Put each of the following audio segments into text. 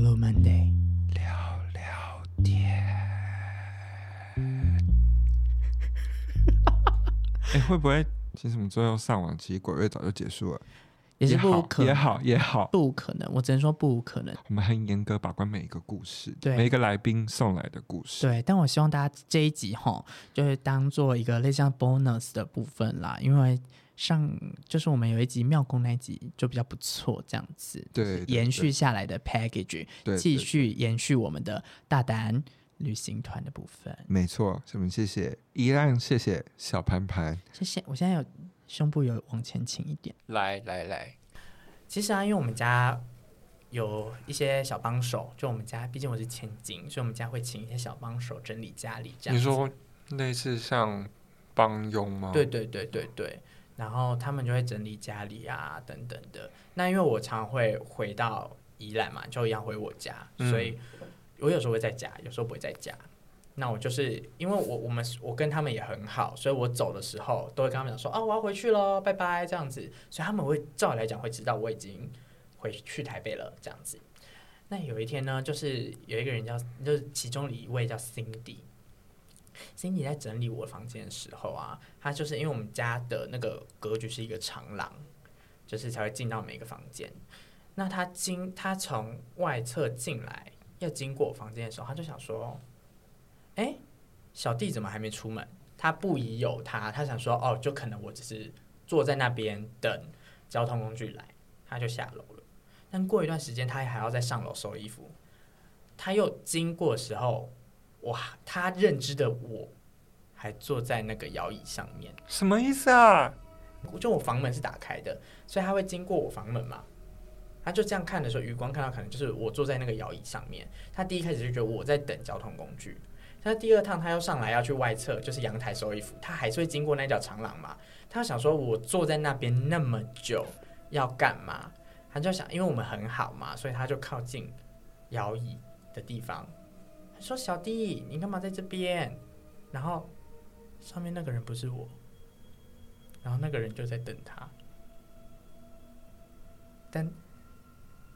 Monday 聊聊天。哎、欸，会不会其实我们最后上网，其实鬼月早就结束了？也是不可能，也好，也好，不可能。我只能说不可能。我们很严格把关每一个故事，对每一个来宾送来的故事。对，但我希望大家这一集哈，就是当做一个类似像 bonus 的部分啦，因为上就是我们有一集庙公那一集就比较不错，这样子，对，延续下来的 package，对，继续延续我们的大胆旅行团的部分。没错，什么谢谢依浪，谢谢小潘潘，谢谢。我现在有。胸部有往前倾一点，来来来。其实啊，因为我们家有一些小帮手，就我们家，毕竟我是千金，所以我们家会请一些小帮手整理家里。这样，你说类似像帮佣吗？对对对对对。然后他们就会整理家里啊，等等的。那因为我常会回到宜兰嘛，就一样回我家，嗯，所以我有时候会在家，有时候不会在家。那我就是因为我我们我跟他们也很好，所以我走的时候都会跟他们讲说啊，我要回去喽，拜拜这样子，所以他们会照理来讲会知道我已经回去台北了这样子。那有一天呢，就是有一个人叫，就是其中一位叫 Cindy 在整理我房间的时候啊，他就是因为我们家的那个格局是一个长廊，就是才会进到每个房间。那他经他从外侧进来要经过我房间的时候，他就想说。哎，小弟怎么还没出门？他不疑有他，他想说哦，就可能我只是坐在那边等交通工具来，他就下楼了。但过一段时间，他还要再上楼收衣服。他又经过时候，哇，他认知的我还坐在那个摇椅上面，什么意思啊？就我房门是打开的，所以他会经过我房门嘛？他就这样看的时候，余光看到可能就是我坐在那个摇椅上面。他第一开始就觉得我在等交通工具。他第二趟他又上来要去外侧，就是阳台收衣服，他还是会经过那条长廊嘛？他想说，我坐在那边那么久要干嘛？他就想，因为我们很好嘛，所以他就靠近摇椅的地方。他说：“小弟，你干嘛在这边？”然后上面那个人不是我，然后那个人就在等他，但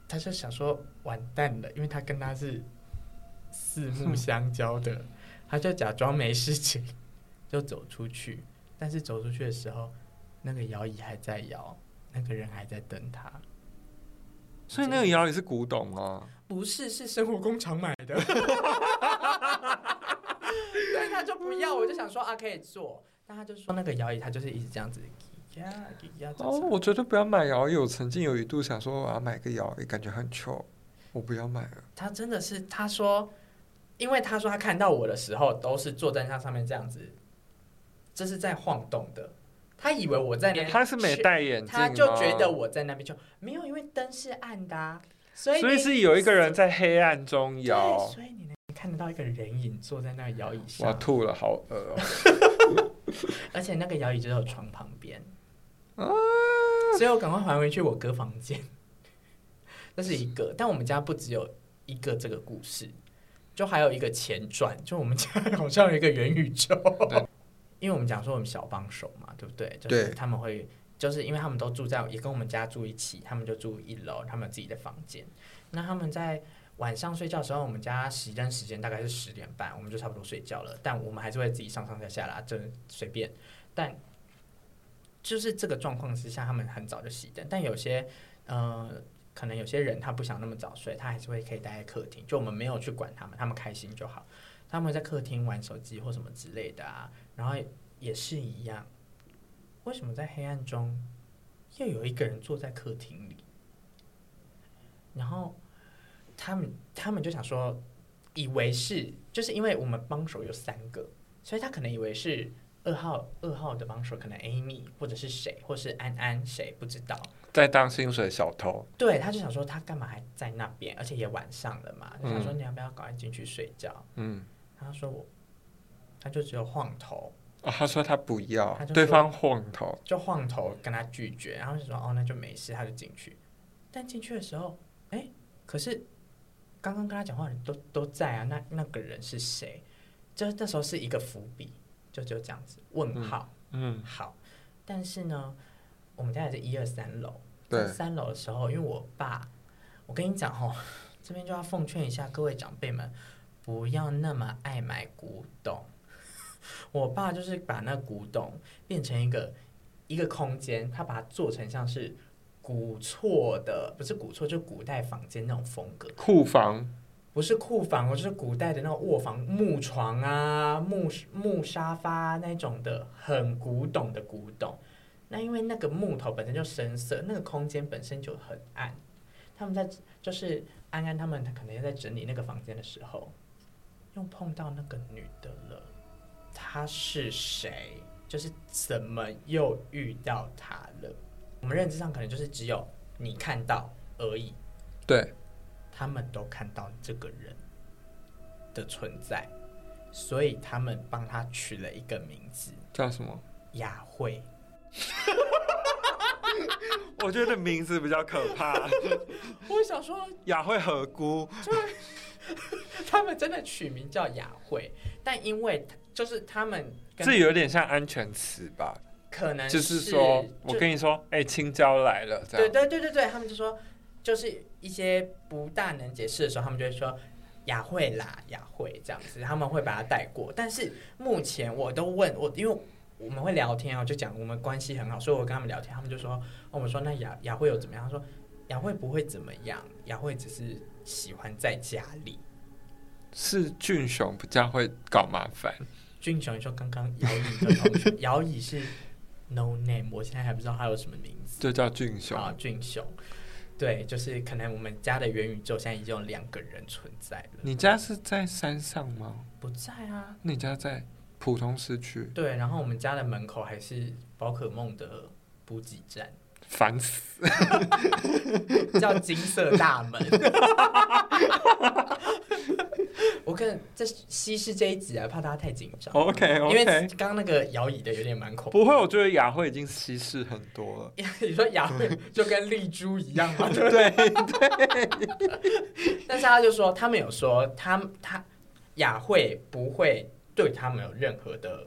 他就想说完蛋了，因为他跟他是四目相交的。他就假装没事情，就走出去。但是走出去的时候，那个摇椅还在摇，那个人还在等他。所以那个摇椅是古董吗？不是，是生活工厂买的。他就不要，我就想说啊，可以坐。但他就说那个摇椅，他就是一直这样子。哦，我绝对不要买摇椅。我曾经有一度想说我要买个摇椅，感觉很丑，我不要买了。他真的是，他说。因为他说他看到我的时候都是坐在那上面这样子，这是在晃动的。他以为我在那边，他是没戴眼镜，他就觉得我在那边就没有，因为灯是暗的啊，所以所以是有一个人在黑暗中摇，所以你能看得到一个人影坐在那个摇椅上。我吐了，好饿哦！而且那个摇椅就在我床旁边，所以我赶快还回去我哥房间。这是一个，但我们家不只有一个这个故事。就还有一个前传，就我们家好像有一个元宇宙，因为我们讲说我们小帮手嘛，对不对？就是他们会，就是因为他们都住在也跟我们家住一起，他们就住一楼，他们有自己的房间。那他们在晚上睡觉的时候，我们家熄灯时间大概是十点半，我们就差不多睡觉了。但我们还是会自己上上下下啦，就随便。但就是这个状况之下，他们很早就熄灯。但有些呃。可能有些人他不想那么早睡，他还是会可以待在客厅。就我们没有去管他们，他们开心就好。他们在客厅玩手机或什么之类的啊，然后也是一样。为什么在黑暗中又有一个人坐在客厅里？然后他们他们就想说，以为是就是因为我们帮手有三个，所以他可能以为是二号二号的帮手，可能 Amy 或者是谁，或是安安谁不知道。在当薪水小偷，对，他就想说他干嘛还在那边，而且也晚上了嘛，就想说你要不要赶快进去睡觉？嗯，他说我，他就只有晃头。哦，他说他不要，对方晃头，就晃头跟他拒绝，然后就说哦，那就没事，他就进去。但进去的时候，哎，可是刚刚跟他讲话的人都都在啊，那那个人是谁？就那时候是一个伏笔，就就这样子问号，嗯，嗯，好，但是呢，我们家也是一二三楼。在三楼的时候，因为我爸，我跟你讲哦，这边就要奉劝一下各位长辈们，不要那么爱买古董。我爸就是把那古董变成一个一个空间，他把它做成像是古厝的，不是古厝，就是古代房间那种风格。库房不是库房，我就是古代的那种卧房，木床啊、木木沙发那种的，很古董的古董。那因为那个木头本身就深色，那个空间本身就很暗。他们在就是安安他们他可能在整理那个房间的时候，又碰到那个女的了。她是谁？就是怎么又遇到她了？我们认知上可能就是只有你看到而已。对，他们都看到这个人的存在，所以他们帮他取了一个名字，叫什么？雅慧。我觉得名字比较可怕。我想说雅慧何辜？他们真的取名叫雅慧，但因为就是他们这有点像安全词吧？可能是就是说我跟你说，哎、欸，青椒来了，这样。对对对对对，他们就说，就是一些不大能解释的时候，他们就会说雅慧啦，雅慧这样子，他们会把它带过。但是目前我都问我，因为。我们会聊天啊，就讲我们关系很好，所以我跟他们聊天，他们就说，我们说那雅雅慧有怎么样？他说雅慧不会怎么样，雅慧只是喜欢在家里。是俊雄比较会搞麻烦。俊雄说刚刚姚乙的同学，姚乙是 no name，我现在还不知道他有什么名字，这叫俊雄啊，俊雄。对，就是可能我们家的元宇宙现在已经有两个人存在了。你家是在山上吗？不在啊。你家在？普通市区对，然后我们家的门口还是宝可梦的补给站，烦死，叫金色大门。我看这稀释这一集啊，怕大家太紧张。OK OK，因为刚刚那个摇椅的有点蛮恐怖。不会，我觉得雅慧已经稀释很多了。你说雅慧就跟丽珠一样嘛？对对。但是他就说，他们有说，他他雅慧不会。对他们有任何的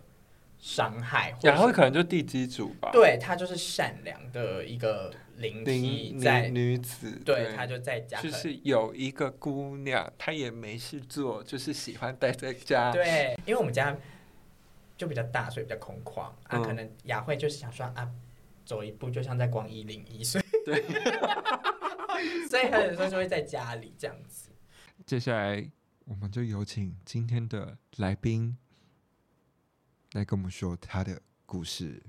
伤害，雅慧可能就地基主吧。对，她就是善良的一个灵体在女子，对，她就在家。就是有一个姑娘，她也没事做，就是喜欢待在家。对，因为我们家就比较大，所以比较空旷。啊，可能雅慧就是想说啊，走一步就像在逛一零一，所以对，所以有时候就会在家里这样子。接下来。我们就有请今天的来宾来跟我们说他的故事。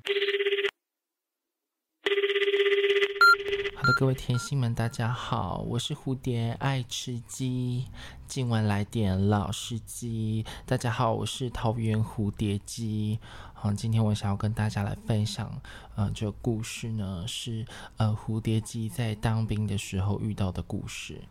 好的，各位甜心们，大家好，我是蝴蝶，爱吃鸡。今晚来点老司机。大家好，我是桃园蝴蝶鸡。好，今天我想要跟大家来分享，嗯、呃，这个故事呢是呃蝴蝶鸡在当兵的时候遇到的故事。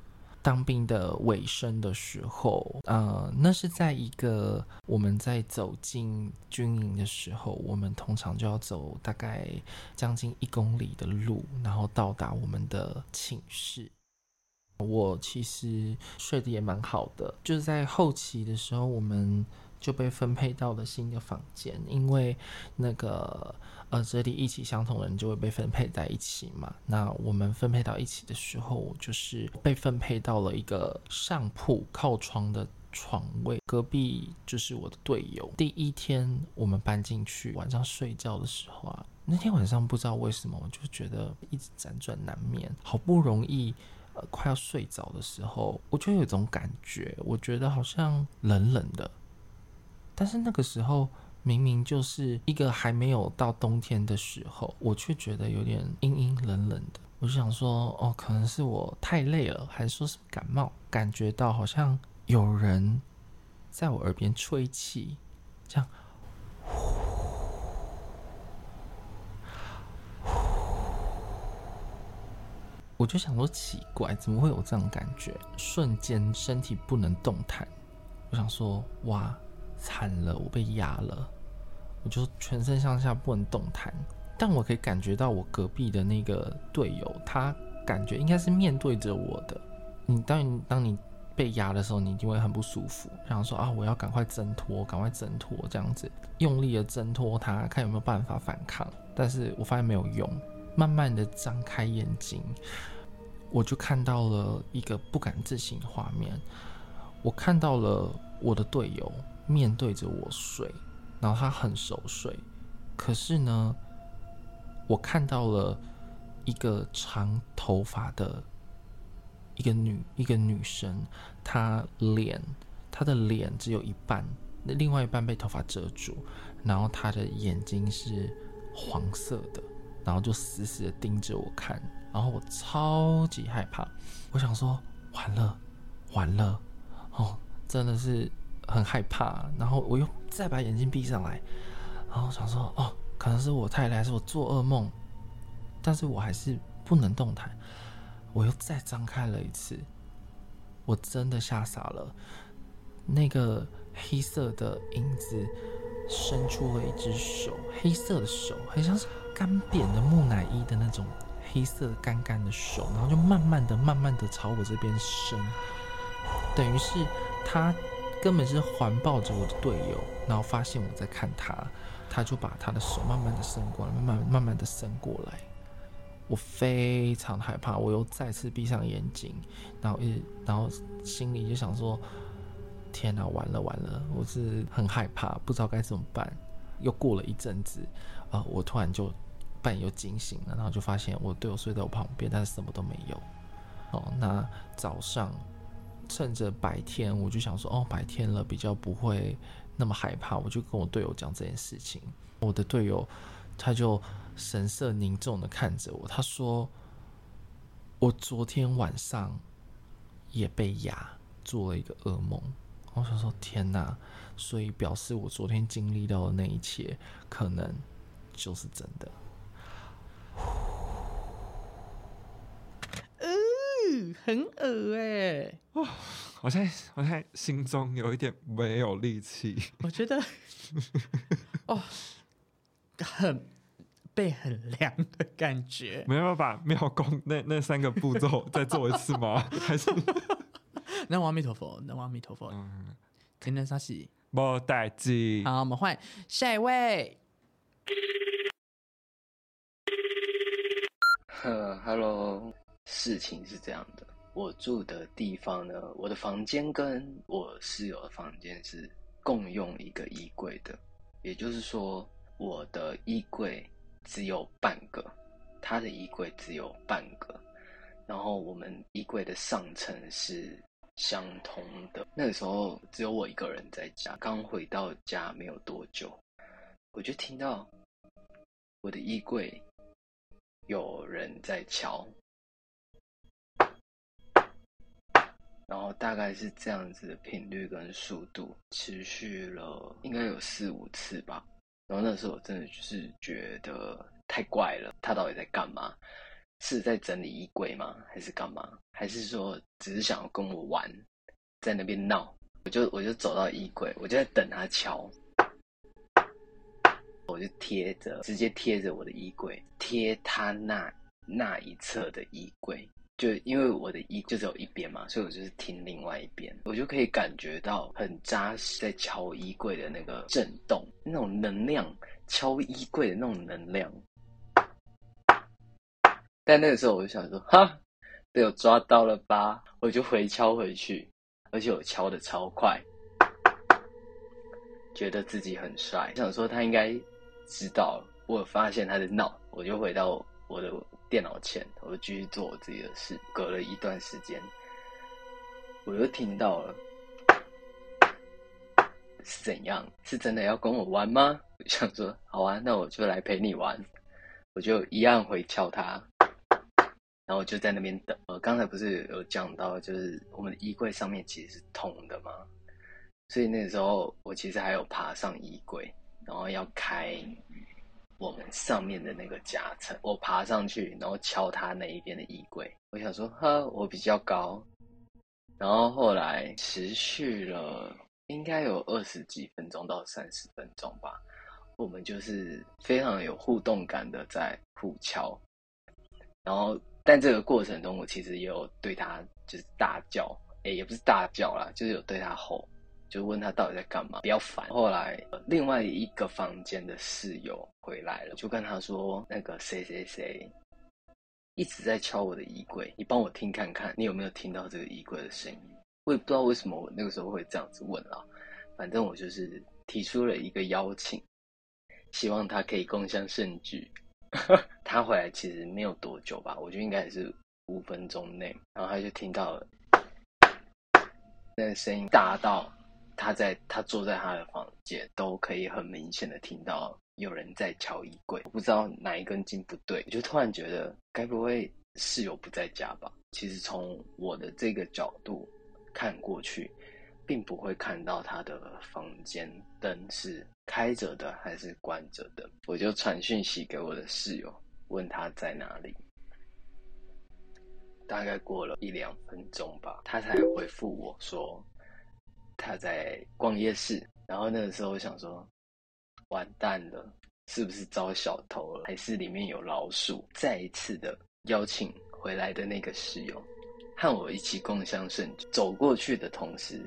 当兵的尾声的时候，呃，那是在一个我们在走进军营的时候，我们通常就要走大概将近一公里的路，然后到达我们的寝室。我其实睡得也蛮好的，就是在后期的时候，我们就被分配到了新的房间，因为那个。呃，这里意气相同的人就会被分配在一起嘛。那我们分配到一起的时候，就是被分配到了一个上铺靠窗的床位，隔壁就是我的队友。第一天我们搬进去，晚上睡觉的时候啊，那天晚上不知道为什么，我就觉得一直辗转难眠。好不容易呃快要睡着的时候，我就有一种感觉，我觉得好像冷冷的，但是那个时候。明明就是一个还没有到冬天的时候，我却觉得有点阴阴冷冷的。我就想说，哦，可能是我太累了，还是说是感冒？感觉到好像有人在我耳边吹气，这样，呼，我就想说奇怪，怎么会有这种感觉？瞬间身体不能动弹。我想说，哇。惨了，我被压了，我就全身上下不能动弹，但我可以感觉到我隔壁的那个队友，他感觉应该是面对着我的。你当你当你被压的时候，你一定会很不舒服，然后说啊，我要赶快挣脱，赶快挣脱，这样子用力的挣脱他，看有没有办法反抗。但是我发现没有用，慢慢的张开眼睛，我就看到了一个不敢置信的画面，我看到了我的队友面对着我睡，然后他很熟睡，可是呢，我看到了一个长头发的一个女一个女生，她脸她的脸只有一半，那另外一半被头发遮住，然后她的眼睛是黄色的。然后就死死的盯着我看，然后我超级害怕，我想说完了，完了，哦，真的是很害怕。然后我又再把眼睛闭上来，然后想说哦，可能是我太累，还是我做噩梦，但是我还是不能动弹。我又再张开了一次，我真的吓傻了。那个黑色的影子伸出了一只手，黑色的手，很像是。干扁的木乃伊的那种黑色干干的手，然后就慢慢的、慢慢的朝我这边伸，等于是他根本是环抱着我的队友，然后发现我在看他，他就把他的手慢慢的伸过来，慢慢、慢慢的伸过来。我非常害怕，我又再次闭上眼睛，然后一，然后心里就想说：天哪，完了完了！我是很害怕，不知道该怎么办。又过了一阵子，啊，我突然就。半夜又惊醒了，然后就发现我队友睡在我旁边，但是什么都没有。哦，那早上趁着白天，我就想说，哦，白天了，比较不会那么害怕，我就跟我队友讲这件事情。我的队友他就神色凝重的看着我，他说：“我昨天晚上也被压，做了一个噩梦。”我想说：“天哪！”所以表示我昨天经历到的那一切，可能就是真的。嗯，很恶哎！哇，我现在我现在心中有一点没有力气。我觉得，哦，很背很凉的感觉。没有把庙公那那三个步骤再做一次吗？还是？南无阿弥陀佛，南无阿弥陀佛。嗯，今天啥事？没代志。好，我们换下一位。呃，Hello，事情是这样的，我住的地方呢，我的房间跟我室友的房间是共用一个衣柜的，也就是说，我的衣柜只有半个，他的衣柜只有半个，然后我们衣柜的上层是相通的。那个时候只有我一个人在家，刚回到家没有多久，我就听到我的衣柜。有人在敲，然后大概是这样子的频率跟速度，持续了应该有四五次吧。然后那时候我真的就是觉得太怪了，他到底在干嘛？是在整理衣柜吗？还是干嘛？还是说只是想要跟我玩，在那边闹？我就我就走到衣柜，我就在等他敲。我就贴着，直接贴着我的衣柜，贴他那那一侧的衣柜，就因为我的衣就只有一边嘛，所以我就是听另外一边，我就可以感觉到很扎实在敲衣柜的那个震动，那种能量，敲衣柜的那种能量。但那个时候我就想说，哈，被我抓到了吧？我就回敲回去，而且我敲得超快，觉得自己很帅，想说他应该。知道了，我发现他在闹，我就回到我的电脑前，我就继续做我自己的事。隔了一段时间，我又听到了，是怎样？是真的要跟我玩吗？我想说，好啊，那我就来陪你玩。我就一样回敲他，然后就在那边等。我刚才不是有讲到，就是我们的衣柜上面其实是通的吗？所以那时候我其实还有爬上衣柜。然后要开我们上面的那个夹层，我爬上去，然后敲他那一边的衣柜。我想说，呵，我比较高。然后后来持续了应该有二十几分钟到三十分钟吧，我们就是非常有互动感的在互敲。然后，但这个过程中，我其实也有对他就是大叫，诶，也不是大叫啦，就是有对他吼。就问他到底在干嘛，比较烦。后来另外一个房间的室友回来了，就跟他说那个谁谁谁一直在敲我的衣柜，你帮我听看看，你有没有听到这个衣柜的声音？我也不知道为什么我那个时候会这样子问啊，反正我就是提出了一个邀请，希望他可以共享盛举。他回来其实没有多久吧，我觉得应该也是五分钟内，然后他就听到了那个声音大到他在他坐在他的房间都可以很明显的听到有人在敲衣柜，我不知道哪一根筋不对，我就突然觉得该不会室友不在家吧？其实从我的这个角度看过去，并不会看到他的房间灯是开着的还是关着的，我就传讯息给我的室友，问他在哪里。大概过了一两分钟吧，他才回复我说他在逛夜市。然后那个时候我想说，完蛋了，是不是遭小偷了？还是里面有老鼠？再一次的邀请回来的那个室友和我一起共襄盛举。走过去的同时，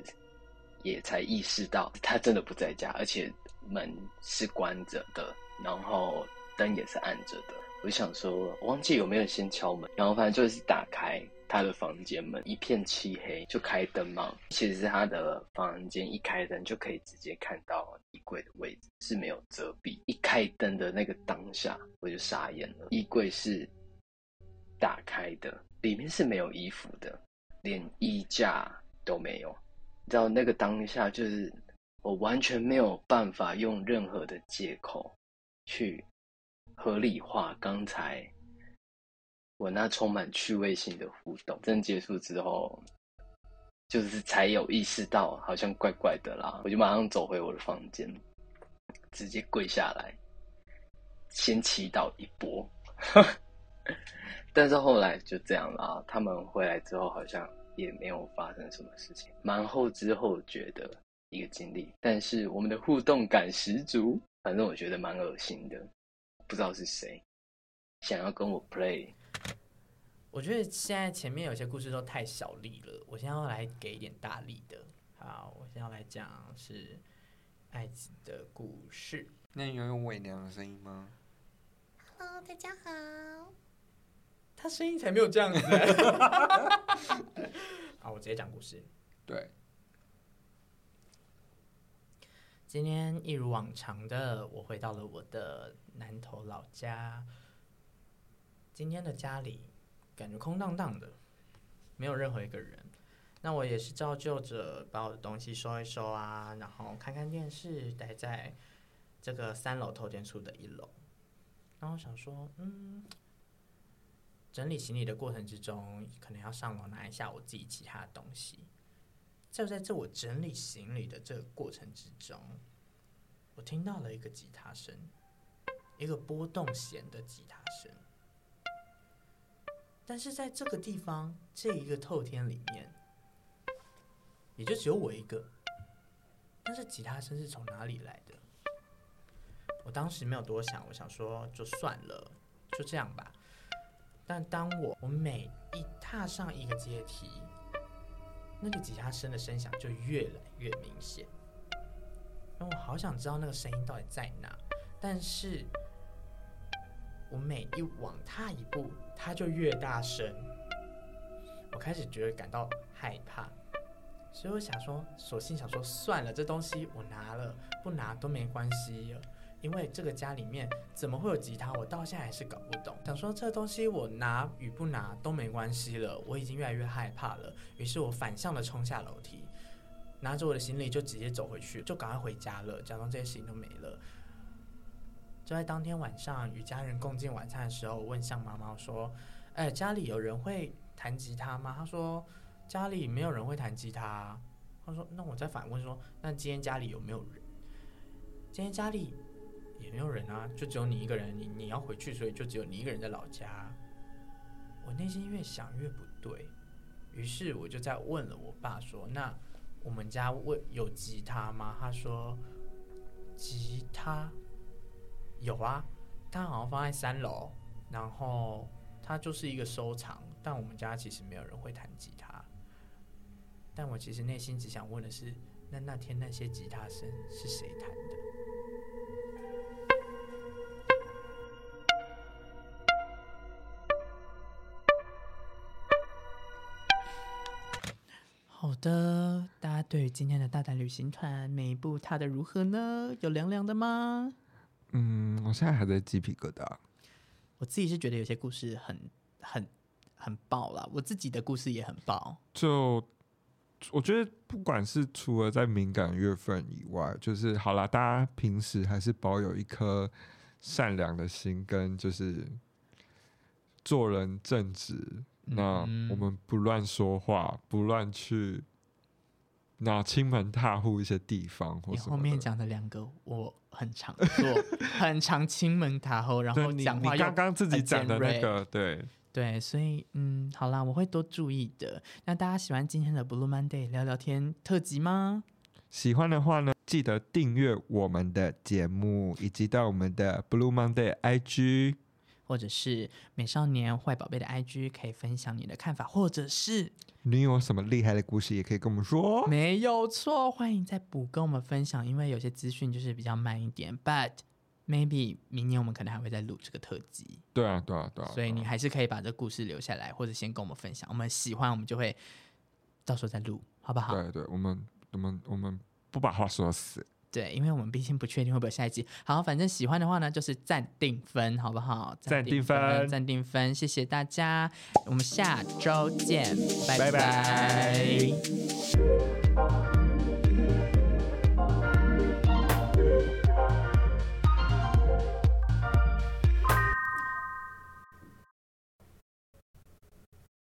也才意识到他真的不在家，而且。门是关着的，然后灯也是暗着的。我想说，忘记有没有先敲门，然后反正就是打开他的房间门，一片漆黑，就开灯嘛。其实他的房间一开灯就可以直接看到衣柜的位置，是没有遮蔽。一开灯的那个当下，我就傻眼了。衣柜是打开的，里面是没有衣服的，连衣架都没有。你知道那个当下就是。我完全没有办法用任何的借口去合理化刚才我那充满趣味性的互动。真结束之后，就是才有意识到好像怪怪的啦，我就马上走回我的房间，直接跪下来，先祈祷一波。但是后来就这样了，他们回来之后好像也没有发生什么事情。蛮后知后觉的。一个经历，但是我们的互动感十足，反正我觉得蛮恶心的，不知道是谁想要跟我 play。我觉得现在前面有些故事都太小力了，我现在要来给一点大力的。好，我现在要来讲是爱子的故事。那你有用伪娘的声音吗？Hello，大家好。他声音才没有这样子。好，我直接讲故事。对。今天一如往常的，我回到了我的南投老家。今天的家里感觉空荡荡的，没有任何一个人。那我也是照旧着把我的东西收一收啊，然后看看电视，待在这个三楼透天处的一楼。然后想说，嗯，整理行李的过程之中，可能要上楼拿一下我自己其他的东西。就在这我整理行李的这个过程之中，我听到了一个吉他声，一个拨动弦的吉他声。但是在这个地方，这一个透天里面，也就只有我一个。但是吉他声是从哪里来的？我当时没有多想，我想说就算了，就这样吧。但当我我每一踏上一个阶梯，那个吉他声的声响就越来越明显，让我好想知道那个声音到底在哪。但是，我每一往踏一步，它就越大声。我开始觉得感到害怕，所以我想说，索性想说算了，这东西我拿了，不拿都没关系了。因为这个家里面怎么会有吉他？我到现在还是搞不懂。想说这东西我拿与不拿都没关系了，我已经越来越害怕了。于是我反向的冲下楼梯，拿着我的行李就直接走回去，就赶快回家了，假装这些事情都没了。就在当天晚上与家人共进晚餐的时候，我问向妈妈说：“哎，家里有人会弹吉他吗？”她说：“家里没有人会弹吉他。”她说：“那我再反问说，那今天家里有没有人？今天家里？”也没有人啊，就只有你一个人。你你要回去，所以就只有你一个人在老家。我内心越想越不对，于是我就再问了我爸说：“那我们家问有吉他吗？”他说：“吉他有啊，它好像放在三楼，然后它就是一个收藏。但我们家其实没有人会弹吉他，但我其实内心只想问的是，那那天那些吉他声是谁弹的？好的，大家对于今天的《大胆旅行团》每一步踏的如何呢？有凉凉的吗？嗯，我现在还在鸡皮疙瘩。我自己是觉得有些故事很很很爆啦，我自己的故事也很爆。就我觉得，不管是除了在敏感月份以外，就是好啦，大家平时还是保有一颗善良的心，跟就是做人正直。那我们不乱说话，不乱去那亲门踏户一些地方或。你后面讲的两个，我很常做，很常亲门踏户，然后讲话。你刚刚自己讲的那个，对对，所以嗯，好啦，我会多注意的。那大家喜欢今天的 Blue Monday 聊聊天特辑吗？喜欢的话呢，记得订阅我们的节目，以及到我们的 Blue Monday IG。或者是美少年坏宝贝的 IG 可以分享你的看法，或者是你有什么厉害的故事也可以跟我们说。没有错，欢迎再补跟我们分享，因为有些资讯就是比较慢一点。But maybe 明年我们可能还会再录这个特辑。对啊，对啊，对啊。所以你还是可以把这故事留下来，或者先跟我们分享。我们喜欢，我们就会到时候再录，好不好？对对，我们我们我们不把话说死。对，因为我们毕竟不确定会不会下一集。好，反正喜欢的话呢，就是暂定分，好不好？暂定分，暂定分，谢谢大家，我们下周见，拜拜。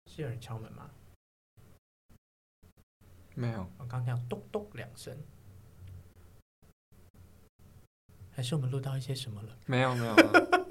是有人敲门吗？没有，我刚听到咚咚两声。还是我们录到一些什么了？没有，没有。